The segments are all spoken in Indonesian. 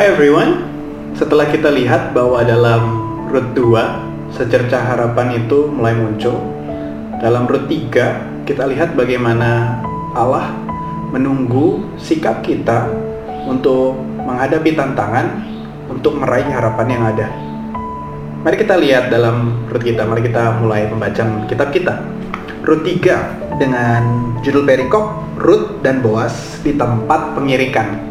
Hai everyone, setelah kita lihat bahwa dalam root 2 secercah harapan itu mulai muncul. Dalam root 3 kita lihat bagaimana Allah menunggu sikap kita untuk menghadapi tantangan untuk meraih harapan yang ada. Mari kita lihat dalam root kita, mari kita mulai membaca kitab kita. Root 3 dengan judul perikop Ruth dan Boas di tempat pengirikan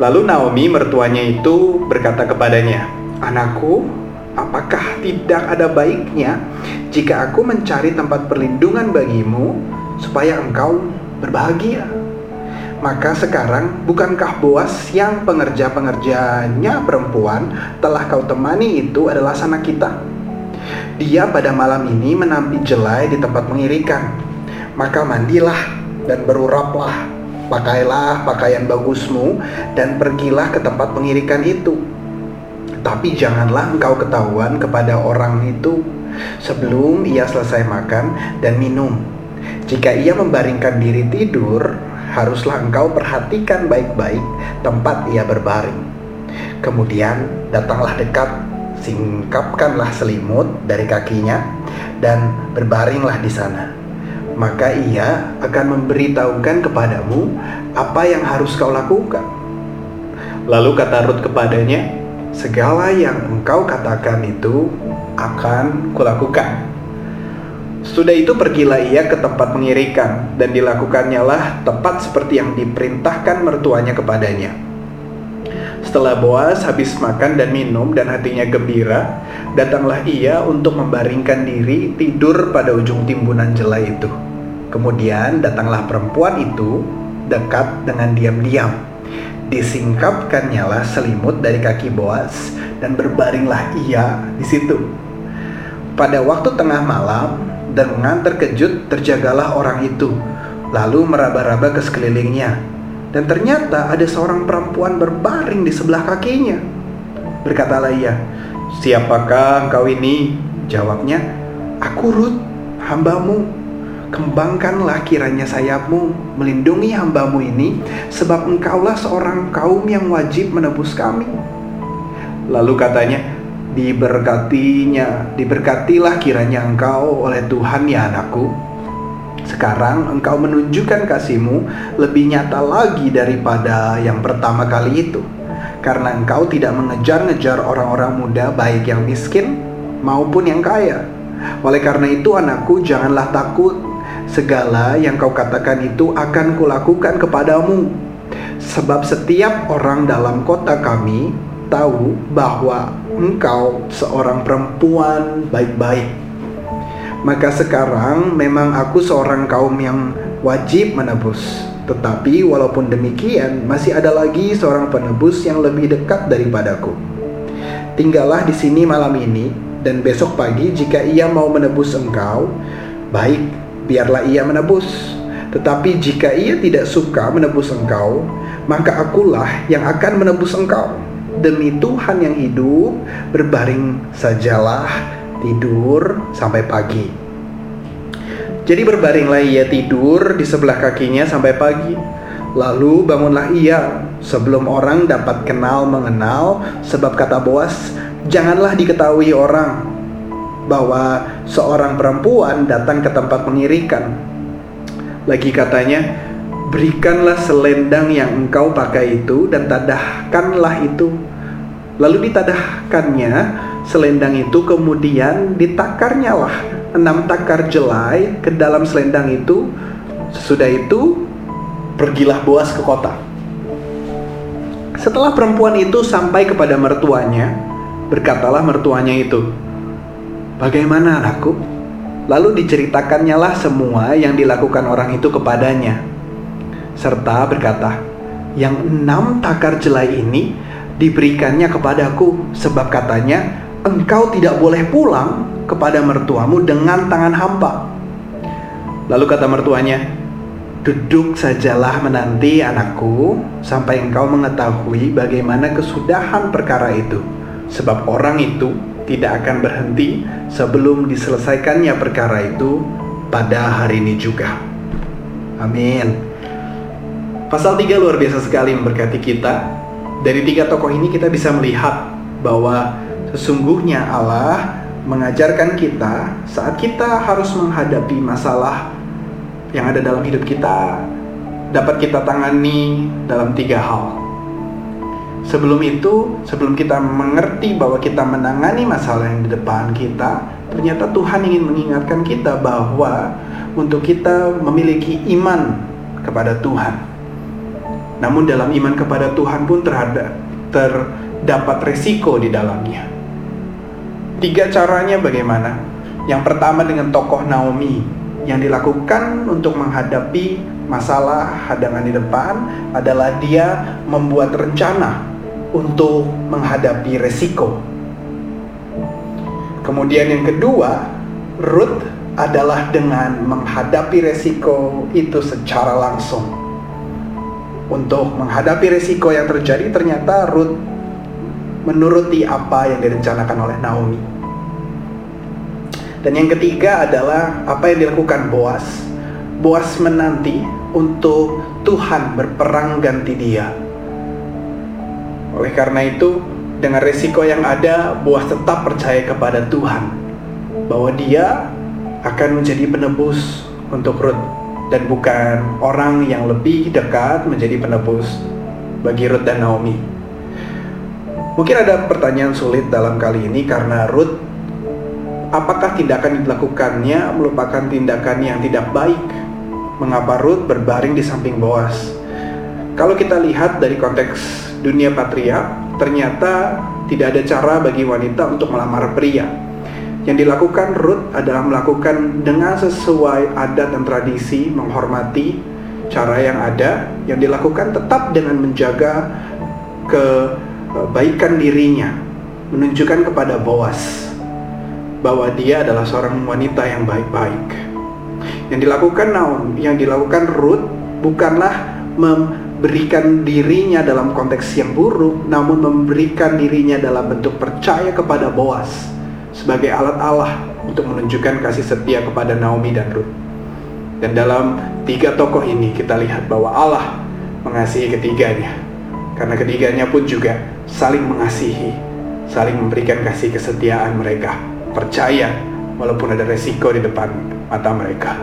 Lalu Naomi mertuanya itu berkata kepadanya, "Anakku, apakah tidak ada baiknya jika aku mencari tempat perlindungan bagimu supaya engkau berbahagia?" Maka sekarang bukankah Boas yang pengerja-pengerjanya perempuan telah kau temani itu adalah sanak kita? Dia pada malam ini menampi jelai di tempat pengirikan. Maka mandilah dan beruraplah Pakailah pakaian bagusmu dan pergilah ke tempat pengirikan itu. Tapi janganlah engkau ketahuan kepada orang itu sebelum ia selesai makan dan minum. Jika ia membaringkan diri tidur, haruslah engkau perhatikan baik-baik tempat ia berbaring. Kemudian datanglah dekat, singkapkanlah selimut dari kakinya, dan berbaringlah di sana maka ia akan memberitahukan kepadamu apa yang harus kau lakukan. Lalu kata Rut kepadanya, segala yang engkau katakan itu akan kulakukan. Sudah itu pergilah ia ke tempat pengirikan dan dilakukannya lah tepat seperti yang diperintahkan mertuanya kepadanya. Setelah Boas habis makan dan minum dan hatinya gembira, datanglah ia untuk membaringkan diri tidur pada ujung timbunan jelai itu. Kemudian datanglah perempuan itu dekat dengan diam-diam. Disingkapkannya lah selimut dari kaki Boas dan berbaringlah ia di situ. Pada waktu tengah malam, dengan terkejut terjagalah orang itu, lalu meraba-raba ke sekelilingnya. Dan ternyata ada seorang perempuan berbaring di sebelah kakinya. Berkatalah ia, Siapakah engkau ini? Jawabnya, Aku Rut, hambamu Kembangkanlah kiranya sayapmu, melindungi hambamu ini, sebab engkaulah seorang kaum yang wajib menebus kami. Lalu katanya, diberkatinya, diberkatilah kiranya engkau oleh Tuhan ya anakku. Sekarang engkau menunjukkan kasihmu lebih nyata lagi daripada yang pertama kali itu. Karena engkau tidak mengejar-ngejar orang-orang muda baik yang miskin maupun yang kaya. Oleh karena itu anakku janganlah takut segala yang kau katakan itu akan kulakukan kepadamu. Sebab setiap orang dalam kota kami tahu bahwa engkau seorang perempuan baik-baik. Maka sekarang memang aku seorang kaum yang wajib menebus. Tetapi walaupun demikian, masih ada lagi seorang penebus yang lebih dekat daripadaku. Tinggallah di sini malam ini, dan besok pagi jika ia mau menebus engkau, baik biarlah ia menebus. Tetapi jika ia tidak suka menebus engkau, maka akulah yang akan menebus engkau. Demi Tuhan yang hidup, berbaring sajalah tidur sampai pagi. Jadi berbaringlah ia tidur di sebelah kakinya sampai pagi. Lalu bangunlah ia sebelum orang dapat kenal mengenal sebab kata Boas, janganlah diketahui orang bahwa seorang perempuan datang ke tempat pengirikan. Lagi katanya, berikanlah selendang yang engkau pakai itu dan tadahkanlah itu. Lalu ditadahkannya selendang itu kemudian ditakarnya lah enam takar jelai ke dalam selendang itu. Sesudah itu pergilah Boas ke kota. Setelah perempuan itu sampai kepada mertuanya, berkatalah mertuanya itu, Bagaimana anakku? Lalu diceritakannya lah semua yang dilakukan orang itu kepadanya. Serta berkata, yang enam takar jelai ini diberikannya kepadaku sebab katanya engkau tidak boleh pulang kepada mertuamu dengan tangan hampa. Lalu kata mertuanya, duduk sajalah menanti anakku sampai engkau mengetahui bagaimana kesudahan perkara itu. Sebab orang itu tidak akan berhenti sebelum diselesaikannya perkara itu pada hari ini juga. Amin. Pasal 3 luar biasa sekali memberkati kita. dari tiga tokoh ini kita bisa melihat bahwa sesungguhnya Allah mengajarkan kita saat kita harus menghadapi masalah yang ada dalam hidup kita dapat kita tangani dalam tiga hal. Sebelum itu, sebelum kita mengerti bahwa kita menangani masalah yang di depan kita, ternyata Tuhan ingin mengingatkan kita bahwa untuk kita memiliki iman kepada Tuhan. Namun dalam iman kepada Tuhan pun terhadap terdapat resiko di dalamnya. Tiga caranya bagaimana? Yang pertama dengan tokoh Naomi yang dilakukan untuk menghadapi masalah hadangan di depan adalah dia membuat rencana untuk menghadapi resiko. Kemudian yang kedua, Ruth adalah dengan menghadapi resiko itu secara langsung. Untuk menghadapi resiko yang terjadi ternyata Ruth menuruti apa yang direncanakan oleh Naomi. Dan yang ketiga adalah apa yang dilakukan Boas. Boas menanti untuk Tuhan berperang ganti dia. Oleh karena itu, dengan resiko yang ada, Boas tetap percaya kepada Tuhan bahwa dia akan menjadi penebus untuk Ruth dan bukan orang yang lebih dekat menjadi penebus bagi Ruth dan Naomi. Mungkin ada pertanyaan sulit dalam kali ini karena Ruth apakah tindakan yang dilakukannya merupakan tindakan yang tidak baik? Mengapa Ruth berbaring di samping Boas? Kalau kita lihat dari konteks dunia patria, ternyata tidak ada cara bagi wanita untuk melamar pria. Yang dilakukan Ruth adalah melakukan dengan sesuai adat dan tradisi, menghormati cara yang ada, yang dilakukan tetap dengan menjaga kebaikan dirinya, menunjukkan kepada Boas bahwa dia adalah seorang wanita yang baik-baik. Yang dilakukan Naum, yang dilakukan Ruth bukanlah memberikan dirinya dalam konteks yang buruk, namun memberikan dirinya dalam bentuk percaya kepada Boas sebagai alat Allah untuk menunjukkan kasih setia kepada Naomi dan Ruth. Dan dalam tiga tokoh ini kita lihat bahwa Allah mengasihi ketiganya. Karena ketiganya pun juga saling mengasihi, saling memberikan kasih kesetiaan mereka percaya walaupun ada resiko di depan mata mereka.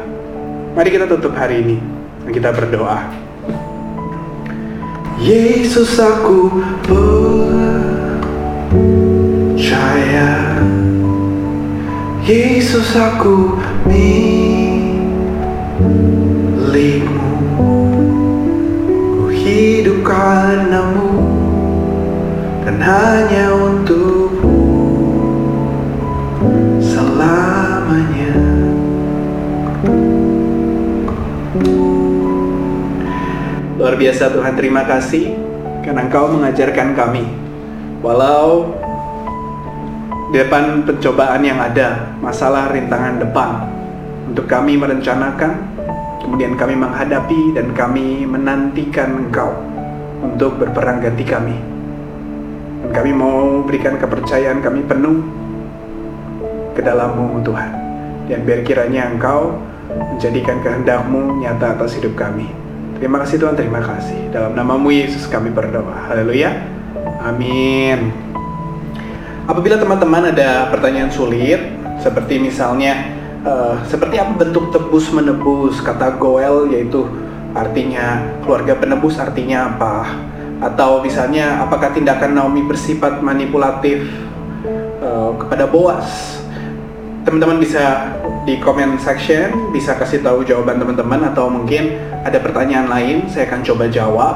Mari kita tutup hari ini dan kita berdoa. Yesus aku percaya. Yesus aku milikmu. Ku hidup karenamu Dan hanya untukmu. Selamanya. Luar biasa Tuhan, terima kasih karena Engkau mengajarkan kami. Walau depan pencobaan yang ada, masalah rintangan depan, untuk kami merencanakan, kemudian kami menghadapi dan kami menantikan Engkau untuk berperang ganti kami. Dan kami mau berikan kepercayaan kami penuh ke dalammu Tuhan. Dan biar kiranya Engkau menjadikan kehendakmu nyata atas hidup kami. Terima kasih Tuhan, terima kasih. Dalam namamu Yesus kami berdoa. Haleluya. Amin. Apabila teman-teman ada pertanyaan sulit, seperti misalnya, uh, seperti apa bentuk tebus menebus? Kata Goel yaitu artinya keluarga penebus artinya apa? Atau misalnya apakah tindakan Naomi bersifat manipulatif uh, kepada Boas? teman-teman bisa di comment section bisa kasih tahu jawaban teman-teman atau mungkin ada pertanyaan lain saya akan coba jawab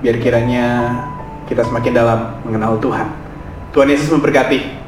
biar kiranya kita semakin dalam mengenal Tuhan. Tuhan Yesus memberkati.